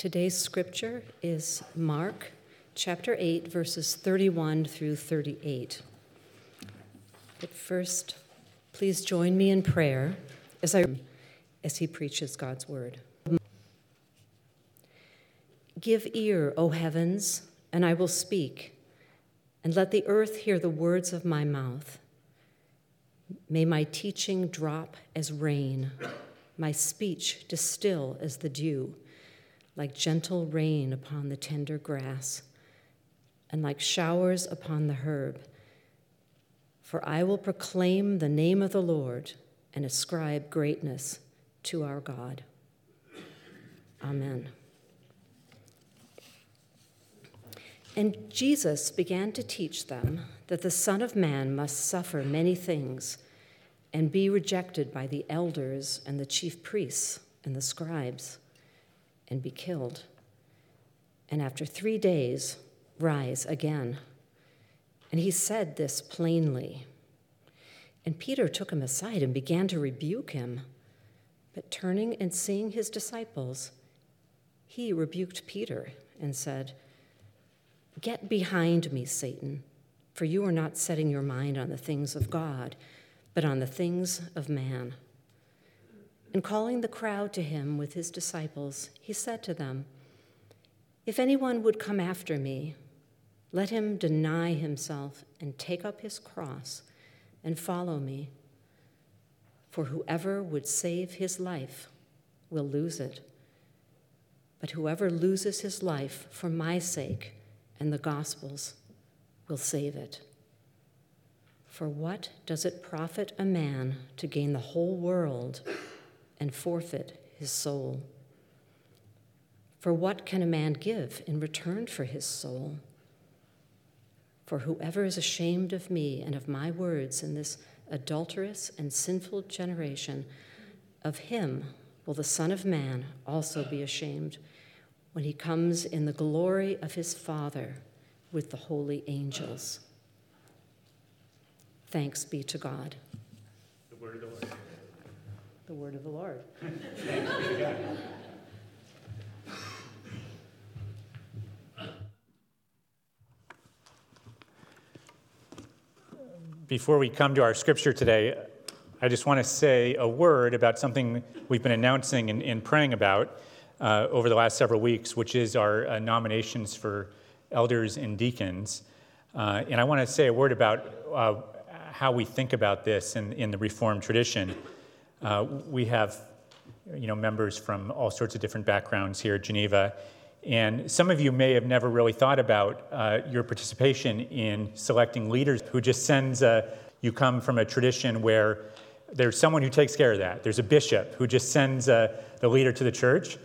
Today's scripture is Mark chapter 8, verses 31 through 38. But first, please join me in prayer as I as he preaches God's word. Give ear, O heavens, and I will speak, and let the earth hear the words of my mouth. May my teaching drop as rain, my speech distill as the dew, like gentle rain upon the tender grass, and like showers upon the herb. For I will proclaim the name of the Lord and ascribe greatness to our God. Amen. And Jesus began to teach them that the Son of Man must suffer many things and be rejected by the elders and the chief priests and the scribes and be killed. And after three days, rise again. And he said this plainly. And Peter took him aside and began to rebuke him. But turning and seeing his disciples, he rebuked Peter and said, Get behind me, Satan, for you are not setting your mind on the things of God, but on the things of man. And calling the crowd to him with his disciples, he said to them, If anyone would come after me, let him deny himself and take up his cross and follow me. For whoever would save his life will lose it. But whoever loses his life for my sake and the gospel's will save it. For what does it profit a man to gain the whole world and forfeit his soul? For what can a man give in return for his soul? For whoever is ashamed of me and of my words in this adulterous and sinful generation, of him will the Son of Man also be ashamed when he comes in the glory of his Father with the holy angels. Thanks be to God. The word of the Lord. The word of the Lord. Before we come to our scripture today, I just want to say a word about something we've been announcing and, and praying about uh, over the last several weeks, which is our uh, nominations for elders and deacons. Uh, and I want to say a word about uh, how we think about this in, in the Reformed tradition. Uh, we have you know, members from all sorts of different backgrounds here at Geneva. And some of you may have never really thought about uh, your participation in selecting leaders who just sends a, you come from a tradition where there's someone who takes care of that. There's a bishop who just sends uh, the leader to the church.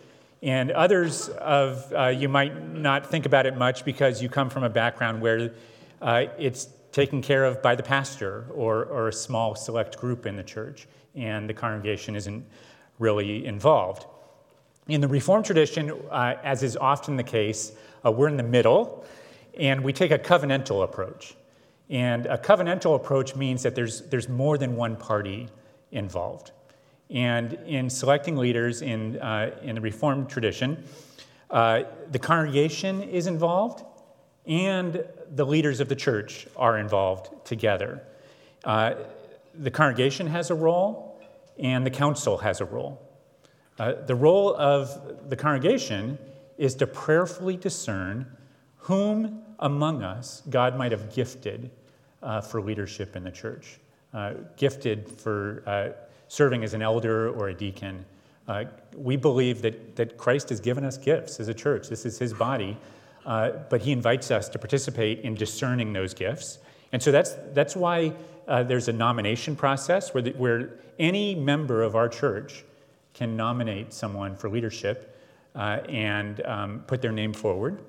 And others of uh, you might not think about it much because you come from a background where uh, it's taken care of by the pastor or, or a small select group in the church, and the congregation isn't really involved. In the Reformed tradition, uh, as is often the case, uh, we're in the middle, and we take a covenantal approach. And a covenantal approach means that there's, there's more than one party involved. And in selecting leaders in, uh, in the Reformed tradition, uh, the congregation is involved and the leaders of the church are involved together. Uh, the congregation has a role and the council has a role. Uh, the role of the congregation is to prayerfully discern whom among us God might have gifted uh, for leadership in the church, uh, gifted for serving as an elder or a deacon. Uh, we believe that, that Christ has given us gifts as a church. This is his body, uh, but he invites us to participate in discerning those gifts. And so that's, that's why uh, there's a nomination process where, the, where any member of our church can nominate someone for leadership uh, and um, put their name forward.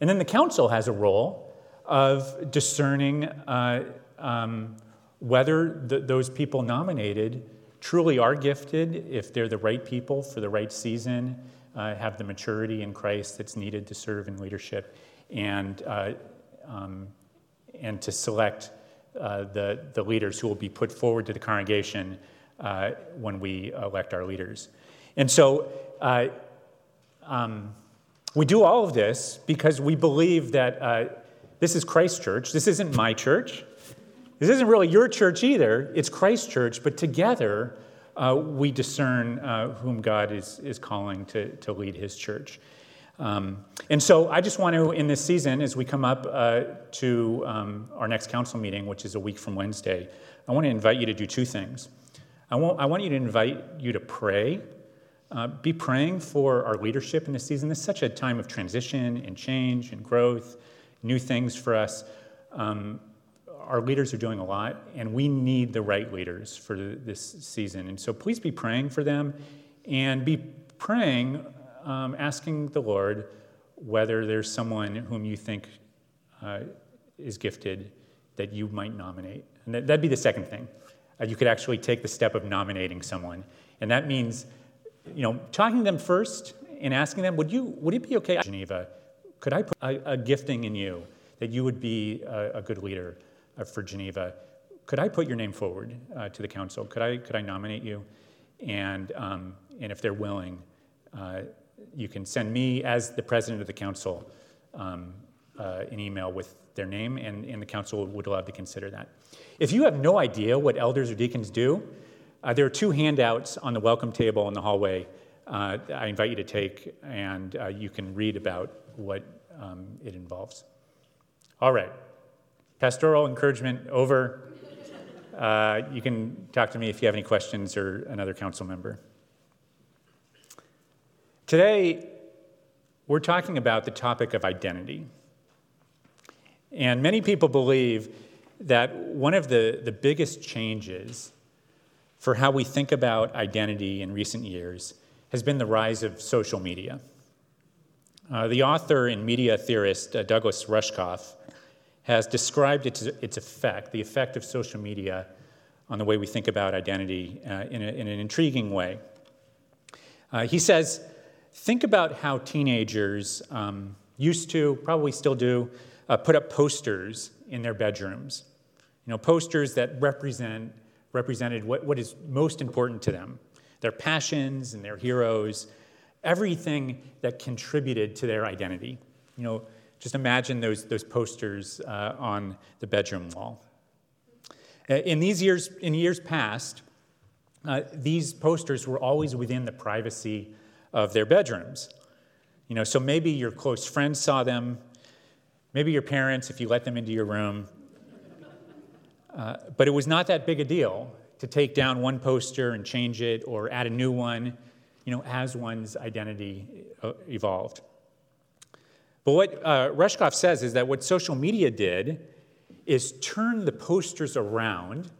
And then the council has a role of discerning uh, um, whether the, those people nominated truly are gifted, if they're the right people for the right season, uh, have the maturity in Christ that's needed to serve in leadership, and, uh, um, and to select uh, the, the leaders who will be put forward to the congregation uh, when we elect our leaders. And so, uh, um, We do all of this because we believe that uh, this is Christ's church. This isn't my church. This isn't really your church either. It's Christ's church, but together uh, we discern whom God is, is calling to, to lead his church. Um, and so I just want to, in this season, as we come up uh, to um, our next council meeting, which is a week from Wednesday, I want to invite you to do two things. I want, I want you to invite you to pray. Uh, be praying for our leadership in this season. This is such a time of transition and change and growth, new things for us. Um, our leaders are doing a lot, and we need the right leaders for this season. And so please be praying for them and be praying, um, asking the Lord whether there's someone whom you think uh, is gifted that you might nominate. And that, would be the second thing. Uh, you could actually take the step of nominating someone. And that means, you know, talking to them first and asking them, would, you, would it be okay, Geneva, could I put a, a gifting in you that you would be a, a good leader? uh, for Geneva. Could I put your name forward uh, to the council? Could I, could I nominate you? And, um, and if they're willing, uh, you can send me, as the president of the council, um, uh, an email with their name, and, and the council would love to consider that. If you have no idea what elders or deacons do, uh, there are two handouts on the welcome table in the hallway uh, I invite you to take, and you can read about what um, it involves. All right. Pastoral encouragement over. Uh, you can talk to me if you have any questions or another council member. Today, we're talking about the topic of identity. And many people believe that one of the, the biggest changes for how we think about identity in recent years has been the rise of social media. Uh, the author and media theorist uh, Douglas Rushkoff has described its, its effect, the effect of social media on the way we think about identity uh, in, a, in, an intriguing way. Uh, he says, think about how teenagers um, used to, probably still do, uh, put up posters in their bedrooms. You know, posters that represent, represented what, what is most important to them, their passions and their heroes, everything that contributed to their identity. You know, just imagine those, those posters uh, on the bedroom wall. Uh, in these years, in years past, uh, these posters were always within the privacy of their bedrooms. You know, so maybe your close friends saw them, maybe your parents, if you let them into your room. Uh, but it was not that big a deal to take down one poster and change it or add a new one, you know, as one's identity uh, evolved. But what uh, Rushkoff says is that what social media did is turn the posters around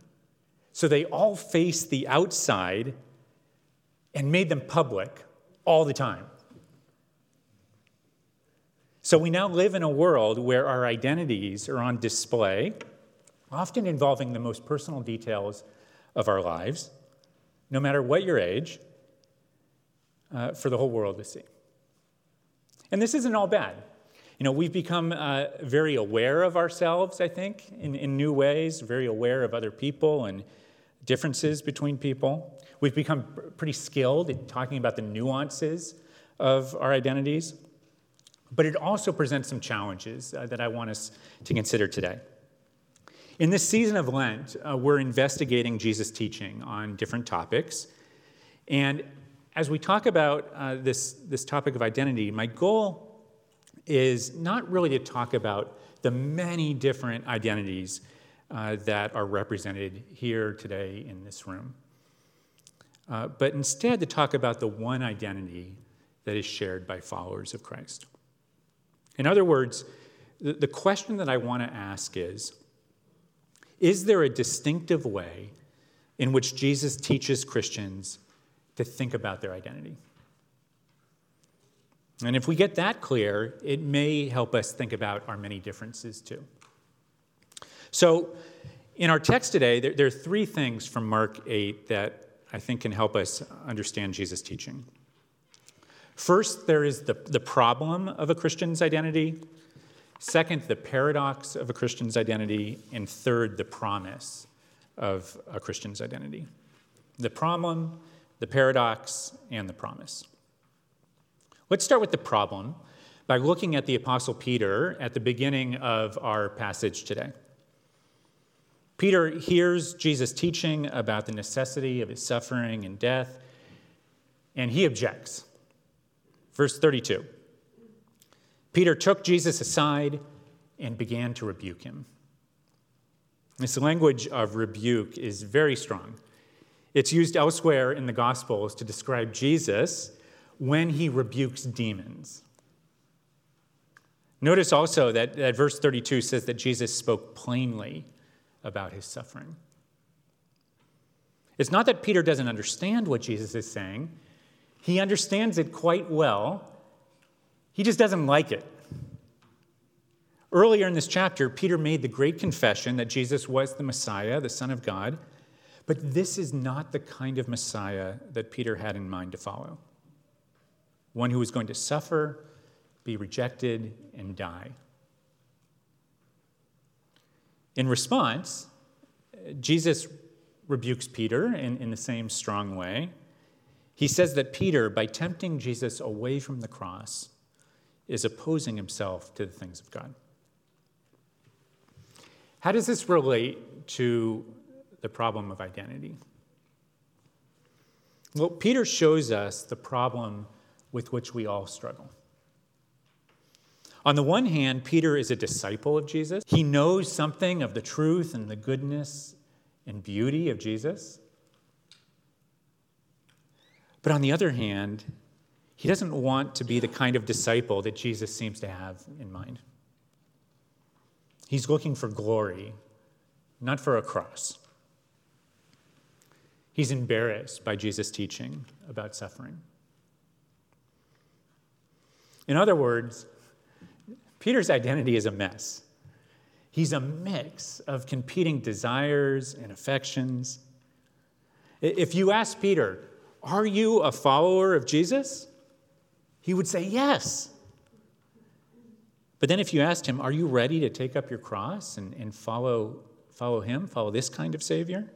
so they all face the outside and made them public all the time. So we now live in a world where our identities are on display, often involving the most personal details of our lives, no matter what your age, uh, for the whole world to see. And this isn't all bad. You know, we've become uh, very aware of ourselves, I think, in, in new ways, very aware of other people and differences between people. We've become pretty skilled at talking about the nuances of our identities. But it also presents some challenges uh, that I want us to consider today. In this season of Lent, uh, we're investigating Jesus' teaching on different topics. And as we talk about uh, this, this topic of identity, my goal is not really to talk about the many different identities uh, that are represented here today in this room, uh, but instead to talk about the one identity that is shared by followers of Christ. In other words, the, question that I want to ask is Is there a distinctive way in which Jesus teaches Christians to think about their identity? And if we get that clear, it may help us think about our many differences too. So, in our text today, there, are three things from Mark 8 that I think can help us understand Jesus' teaching. First, there is the, the problem of a Christian's identity. Second, the paradox of a Christian's identity. And third, the promise of a Christian's identity. The problem, the paradox, and the promise. Let's start with the problem. by looking at the Apostle Peter at the beginning of our passage today. Peter hears Jesus teaching about the necessity of his suffering and death, and he objects. Verse 32 Peter took Jesus aside and began to rebuke him. This language of rebuke is very strong. It's used elsewhere in the Gospels to describe Jesus when he rebukes demons. Notice also that, that verse 32 says that Jesus spoke plainly about his suffering. It's not that Peter doesn't understand what Jesus is saying, he understands it quite well. He just doesn't like it. Earlier in this chapter, Peter made the great confession that Jesus was the Messiah, the Son of God. But this is not the kind of Messiah that Peter had in mind to follow one who was going to suffer, be rejected, and die. In response, Jesus rebukes Peter in, in the same strong way. He says that Peter, by tempting Jesus away from the cross, is opposing himself to the things of God. How does this relate to the problem of identity? Well, Peter shows us the problem with which we all struggle. On the one hand, Peter is a disciple of Jesus. He knows something of the truth and the goodness and beauty of Jesus. But on the other hand, he doesn't want to be the kind of disciple that Jesus seems to have in mind. He's looking for glory, not for a cross. He's embarrassed by Jesus' teaching about suffering. In other words, Peter's identity is a mess. He's a mix of competing desires and affections. If you ask Peter, Are you a follower of Jesus? he would say, Yes. But then if you asked him, Are you ready to take up your cross and, and follow, follow him, follow this kind of Savior?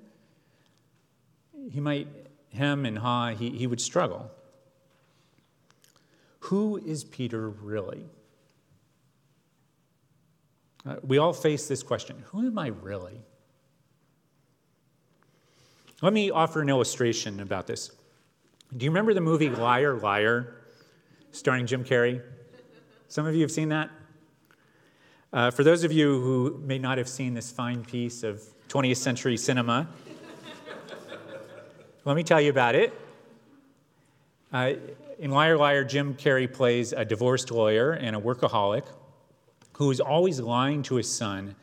He might hem and haw, he, he would struggle. Who is Peter really? Uh, we all face this question Who am I really? Let me offer an illustration about this. Do you remember the movie Liar, Liar, starring Jim Carrey? Some of you have seen that? Uh, for those of you who may not have seen this fine piece of 20th century cinema, let me tell you about it. Uh, in Liar Liar, Jim Carrey plays a divorced lawyer and a workaholic who is always lying to his son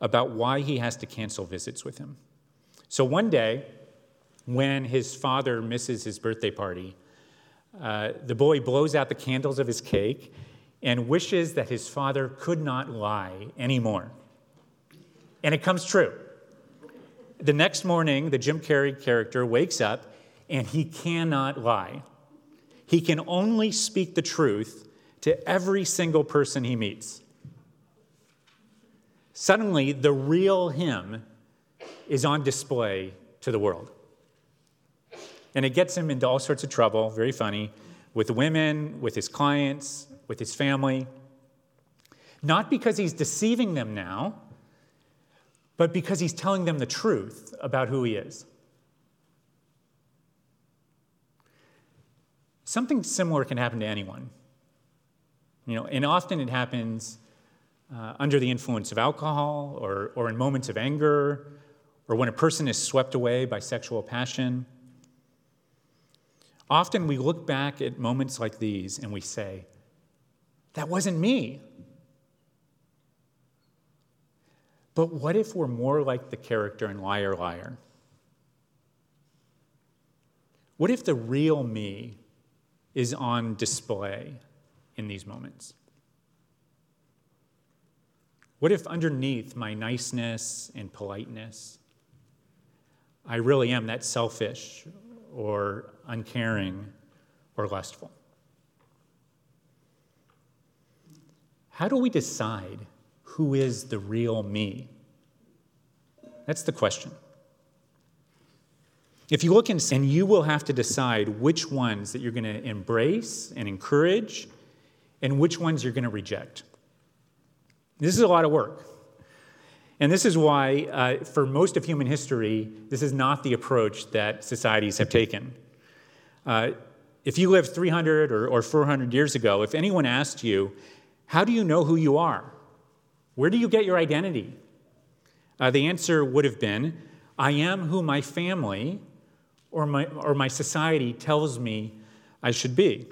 about why he has to cancel visits with him. So one day, when his father misses his birthday party, uh, the boy blows out the candles of his cake and wishes that his father could not lie anymore. And it comes true. The next morning, the Jim Carrey character wakes up and he cannot lie. He can only speak the truth to every single person he meets. Suddenly, the real him is on display to the world. And it gets him into all sorts of trouble, very funny, with women, with his clients, with his family. Not because he's deceiving them now, but because he's telling them the truth about who he is. Something similar can happen to anyone. You know, and often it happens uh, under the influence of alcohol or, or in moments of anger or when a person is swept away by sexual passion. Often we look back at moments like these and we say, That wasn't me. But what if we're more like the character in Liar Liar? What if the real me is on display in these moments? What if underneath my niceness and politeness, I really am that selfish or uncaring or lustful? How do we decide who is the real me? That's the question. If you look and, and you will have to decide which ones that you're going to embrace and encourage and which ones you're going to reject. This is a lot of work. And this is why, uh, for most of human history, this is not the approach that societies have taken. Uh, if you lived 300 or, or 400 years ago, if anyone asked you, How do you know who you are? Where do you get your identity? Uh, the answer would have been, I am who my family or my, or my society tells me I should be.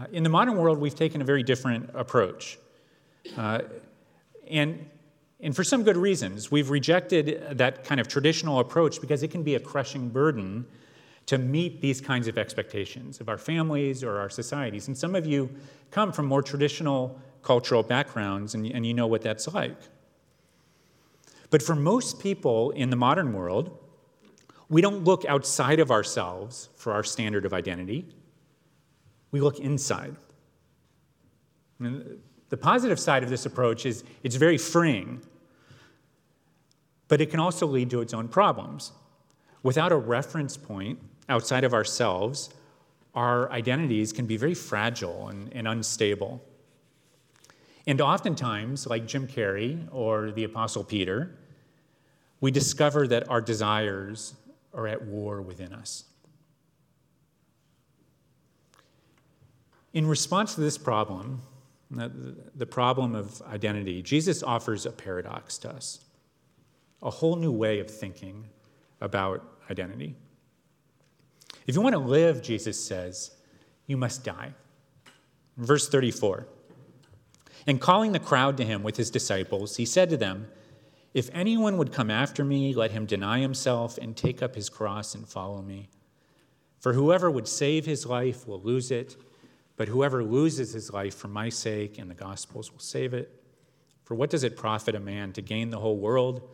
Uh, in the modern world, we've taken a very different approach. Uh, and, and for some good reasons. We've rejected that kind of traditional approach because it can be a crushing burden to meet these kinds of expectations of our families or our societies. And some of you come from more traditional cultural backgrounds, and, and you know what that's like. But for most people in the modern world, we don't look outside of ourselves for our standard of identity. We look inside. And the positive side of this approach is it's very freeing, but it can also lead to its own problems. Without a reference point outside of ourselves, our identities can be very fragile and, and unstable. And oftentimes, like Jim Carrey or the Apostle Peter, we discover that our desires are at war within us. In response to this problem, uh, the problem of identity, Jesus offers a paradox to us, a whole new way of thinking about identity. If you want to live, Jesus says, you must die. Verse 34 And calling the crowd to him with his disciples, he said to them, if anyone would come after me, let him deny himself and take up his cross and follow me. For whoever would save his life will lose it, but whoever loses his life for my sake and the gospel's will save it. For what does it profit a man to gain the whole world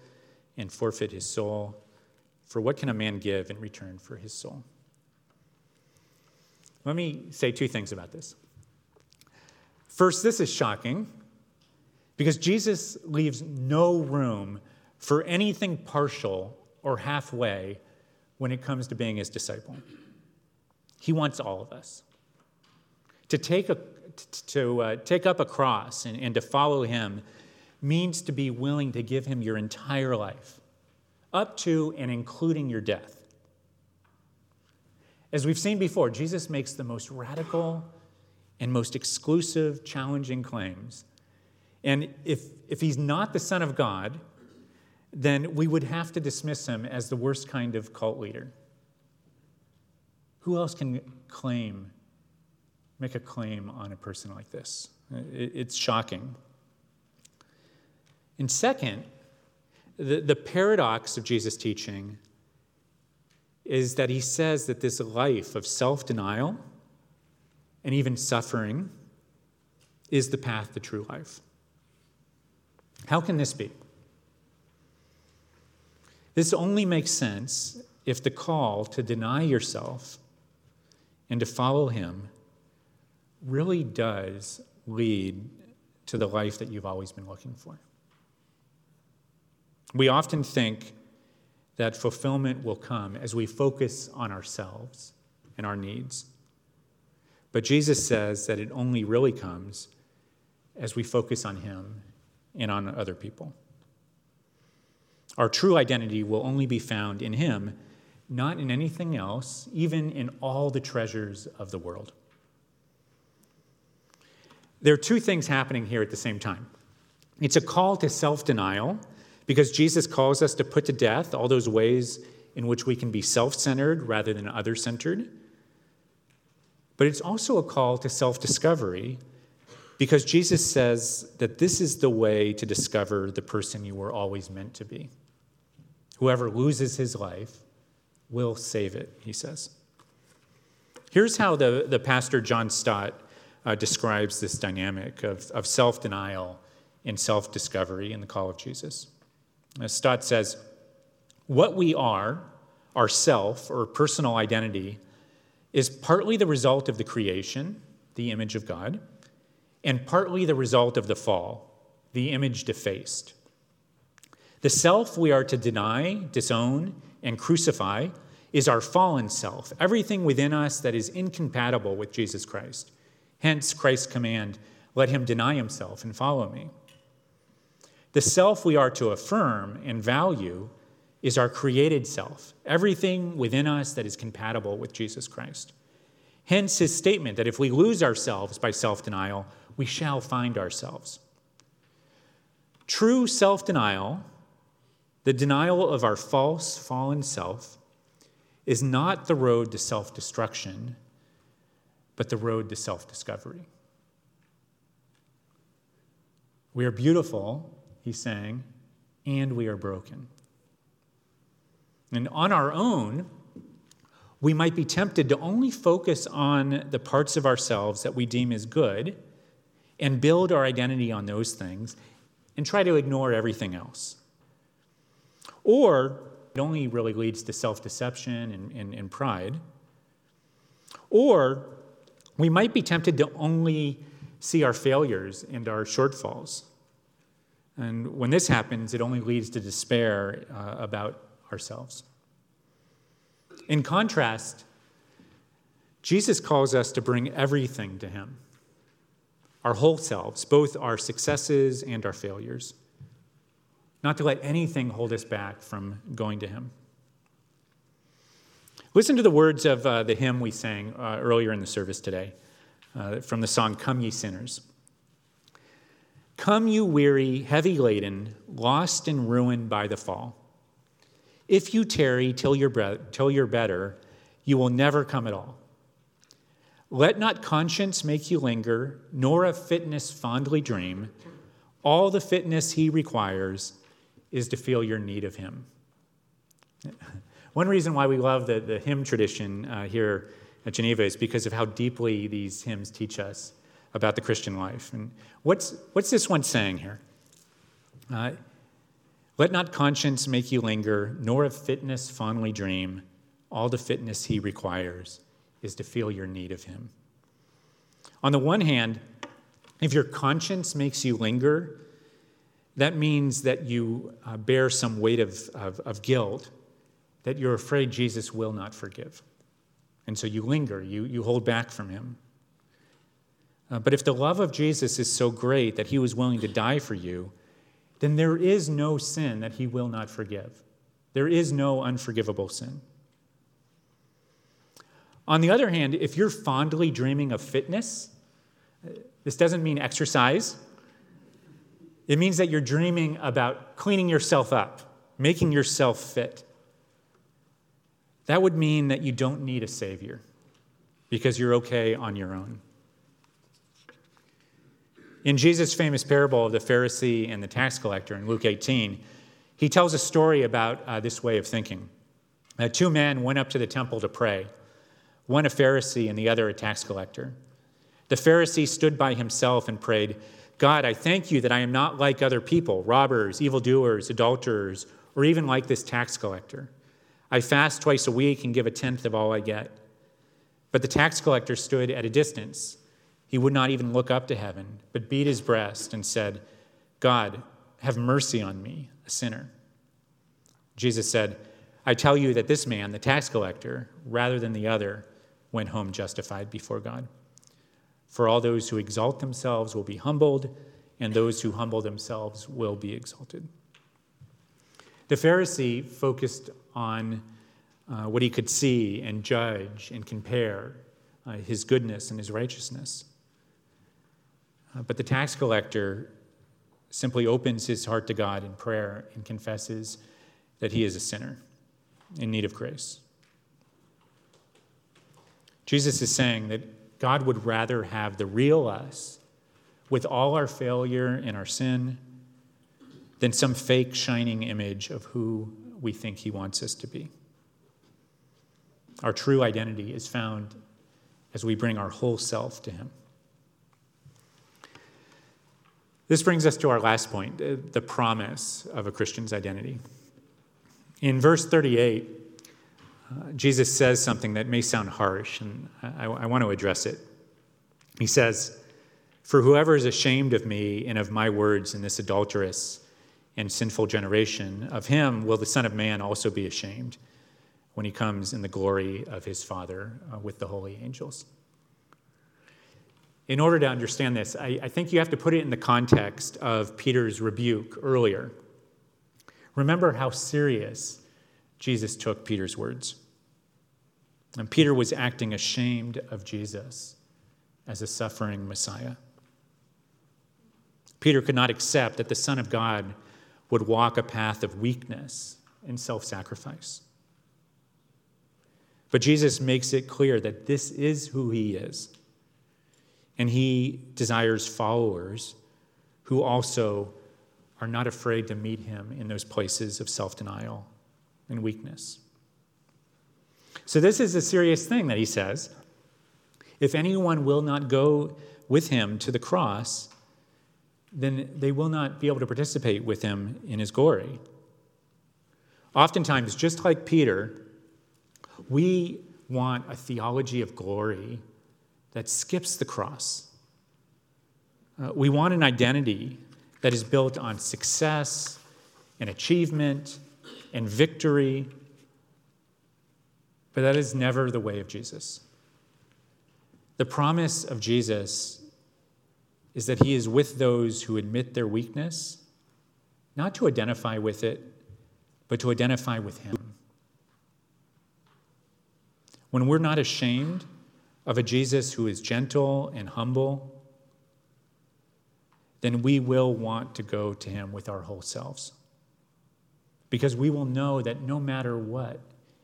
and forfeit his soul? For what can a man give in return for his soul? Let me say two things about this. First, this is shocking because Jesus leaves no room for anything partial or halfway when it comes to being his disciple. He wants all of us. To take, a, to, uh, take up a cross and, and to follow him means to be willing to give him your entire life, up to and including your death. As we've seen before, Jesus makes the most radical and most exclusive, challenging claims and if, if he's not the Son of God, then we would have to dismiss him as the worst kind of cult leader. Who else can claim, make a claim on a person like this? It's shocking. And second, the, the paradox of Jesus' teaching is that he says that this life of self denial and even suffering is the path to true life. How can this be? This only makes sense if the call to deny yourself and to follow Him really does lead to the life that you've always been looking for. We often think that fulfillment will come as we focus on ourselves and our needs. But Jesus says that it only really comes as we focus on Him and on other people. Our true identity will only be found in Him, not in anything else, even in all the treasures of the world. There are two things happening here at the same time. It's a call to self denial, because Jesus calls us to put to death all those ways in which we can be self centered rather than other centered. But it's also a call to self discovery because Jesus says that this is the way to discover the person you were always meant to be. Whoever loses his life will save it, he says. Here's how the, the pastor John Stott uh, describes this dynamic of, of self denial and self discovery in the call of Jesus. As Stott says, What we are, our self or personal identity, is partly the result of the creation, the image of God and partly the result of the fall, the image defaced. The self we are to deny, disown, and crucify is our fallen self, everything within us that is incompatible with Jesus Christ, Hence Christ's command let him deny himself and follow me. The self we are to affirm and value is our created self, everything within us that is compatible with Jesus Christ. Hence his statement that if we lose ourselves by self denial, we shall find ourselves. True self denial, the denial of our false, fallen self, is not the road to self destruction, but the road to self discovery. We are beautiful, he's saying, and we are broken. And on our own, we might be tempted to only focus on the parts of ourselves that we deem as good and build our identity on those things and try to ignore everything else. Or it only really leads to self deception and, and, and pride. Or we might be tempted to only see our failures and our shortfalls. And when this happens, it only leads to despair uh, about ourselves. In contrast, Jesus calls us to bring everything to Him our whole selves, both our successes and our failures, not to let anything hold us back from going to Him. Listen to the words of uh, the hymn we sang uh, earlier in the service today uh, from the song Come Ye Sinners. Come, you weary, heavy laden, lost and ruined by the fall. If you tarry till you're, bre- till you're better, you will never come at all. Let not conscience make you linger, nor of fitness fondly dream. All the fitness he requires is to feel your need of him. One reason why we love the, the hymn tradition uh, here at Geneva is because of how deeply these hymns teach us about the Christian life. And what's, what's this one saying here? Uh, Let not conscience make you linger, nor of fitness fondly dream. All the fitness he requires is to feel your need of him. On the one hand, if your conscience makes you linger, that means that you uh, bear some weight of, of, of guilt that you're afraid Jesus will not forgive. And so you linger, you, you hold back from him. Uh, but if the love of Jesus is so great that he was willing to die for you, then there is no sin that he will not forgive. There is no unforgivable sin. On the other hand, if you're fondly dreaming of fitness, this doesn't mean exercise. It means that you're dreaming about cleaning yourself up, making yourself fit. That would mean that you don't need a Savior because you're okay on your own. In Jesus' famous parable of the Pharisee and the tax collector in Luke 18, he tells a story about uh, this way of thinking. Uh, two men went up to the temple to pray, one a Pharisee and the other a tax collector. The Pharisee stood by himself and prayed, God, I thank you that I am not like other people, robbers, evildoers, adulterers, or even like this tax collector. I fast twice a week and give a tenth of all I get. But the tax collector stood at a distance. He would not even look up to heaven, but beat his breast and said, God, have mercy on me, a sinner. Jesus said, I tell you that this man, the tax collector, rather than the other, went home justified before God. For all those who exalt themselves will be humbled, and those who humble themselves will be exalted. The Pharisee focused on uh, what he could see and judge and compare uh, his goodness and his righteousness. Uh, but the tax collector simply opens his heart to God in prayer and confesses that he is a sinner in need of grace. Jesus is saying that God would rather have the real us with all our failure and our sin than some fake shining image of who we think He wants us to be. Our true identity is found as we bring our whole self to Him. This brings us to our last point the promise of a Christian's identity. In verse 38, uh, Jesus says something that may sound harsh, and I, I want to address it. He says, For whoever is ashamed of me and of my words in this adulterous and sinful generation, of him will the Son of Man also be ashamed when he comes in the glory of his Father uh, with the holy angels. in order to understand this, I, I think you have to put it in the context of Peter's rebuke earlier. Remember how serious Jesus took Peter's words. And Peter was acting ashamed of Jesus as a suffering Messiah. Peter could not accept that the Son of God would walk a path of weakness and self sacrifice. But Jesus makes it clear that this is who he is. And he desires followers who also are not afraid to meet him in those places of self denial and weakness. So, this is a serious thing that he says. If anyone will not go with him to the cross, then they will not be able to participate with him in his glory. Oftentimes, just like Peter, we want a theology of glory that skips the cross. Uh, we want an identity that is built on success and achievement and victory. But that is never the way of Jesus. The promise of Jesus is that he is with those who admit their weakness, not to identify with it, but to identify with him. When we're not ashamed of a Jesus who is gentle and humble, then we will want to go to him with our whole selves. Because we will know that no matter what,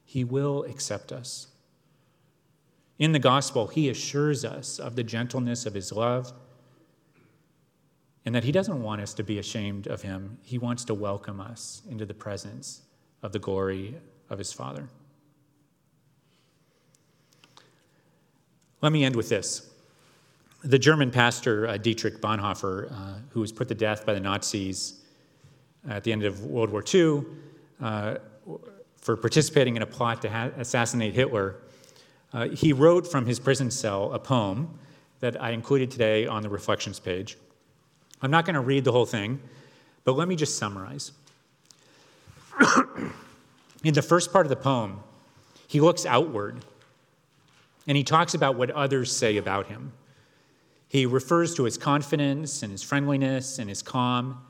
he will accept us. In the gospel, he assures us of the gentleness of his love and that he doesn't want us to be ashamed of him. He wants to welcome us into the presence of the glory of his Father. Let me end with this. The German pastor uh, Dietrich Bonhoeffer, uh, who was put to death by the Nazis at the end of World War II uh, for participating in a plot to ha- assassinate Hitler, uh, he wrote from his prison cell a poem that I included today on the reflections page. I'm not going to read the whole thing, but let me just summarize. in the first part of the poem, he looks outward and he talks about what others say about him. He refers to his confidence and his friendliness and his calm,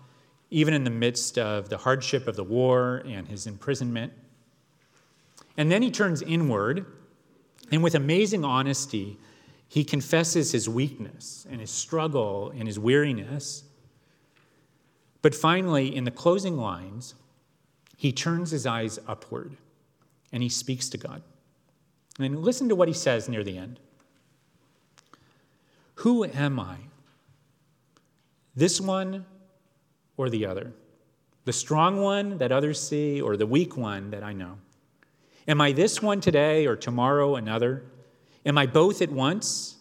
even in the midst of the hardship of the war and his imprisonment. And then he turns inward, and with amazing honesty, he confesses his weakness and his struggle and his weariness. But finally, in the closing lines, he turns his eyes upward and he speaks to God. And listen to what he says near the end Who am I? This one or the other? The strong one that others see or the weak one that I know? Am I this one today or tomorrow another? Am I both at once?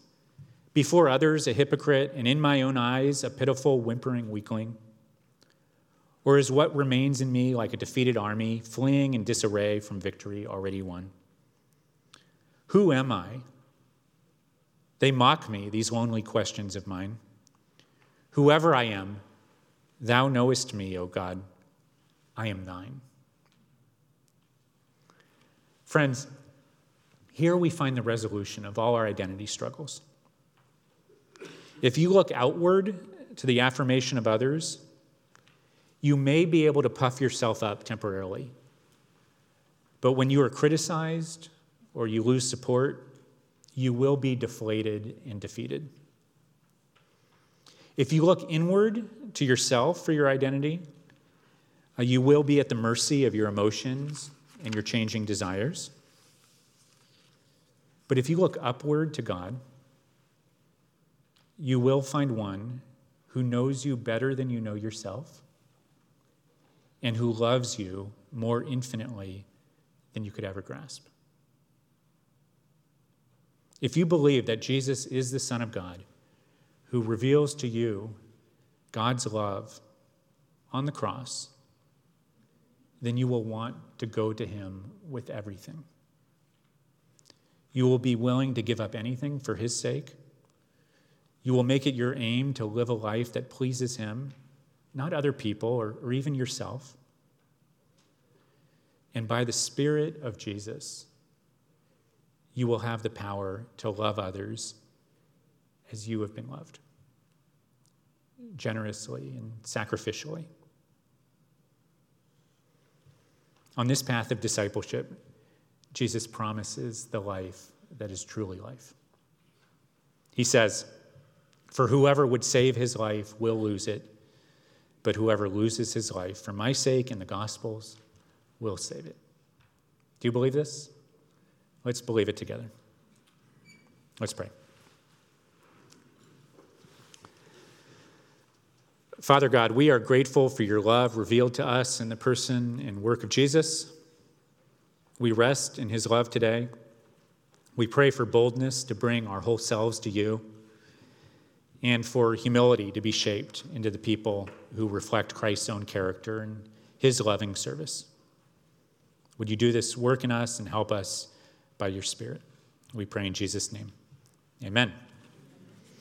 Before others, a hypocrite, and in my own eyes, a pitiful, whimpering weakling? Or is what remains in me like a defeated army, fleeing in disarray from victory already won? Who am I? They mock me, these lonely questions of mine. Whoever I am, thou knowest me, O God. I am thine. Friends, here we find the resolution of all our identity struggles. If you look outward to the affirmation of others, you may be able to puff yourself up temporarily. But when you are criticized or you lose support, you will be deflated and defeated. If you look inward to yourself for your identity, uh, you will be at the mercy of your emotions and your changing desires. But if you look upward to God, you will find one who knows you better than you know yourself and who loves you more infinitely than you could ever grasp. If you believe that Jesus is the Son of God who reveals to you God's love on the cross, then you will want to go to him with everything. You will be willing to give up anything for his sake you will make it your aim to live a life that pleases Him, not other people or, or even yourself. And by the Spirit of Jesus, you will have the power to love others as you have been loved, generously and sacrificially. On this path of discipleship, Jesus promises the life that is truly life. He says, For whoever would save his life will lose it, but whoever loses his life for my sake and the gospel's will save it. Do you believe this? Let's believe it together. Let's pray. Father God, we are grateful for your love revealed to us in the person and work of Jesus. We rest in his love today. We pray for boldness to bring our whole selves to you and for humility to be shaped into the people who reflect Christ's own character and his loving service. Would you do this work in us and help us by your Spirit? We pray in Jesus' name. Amen.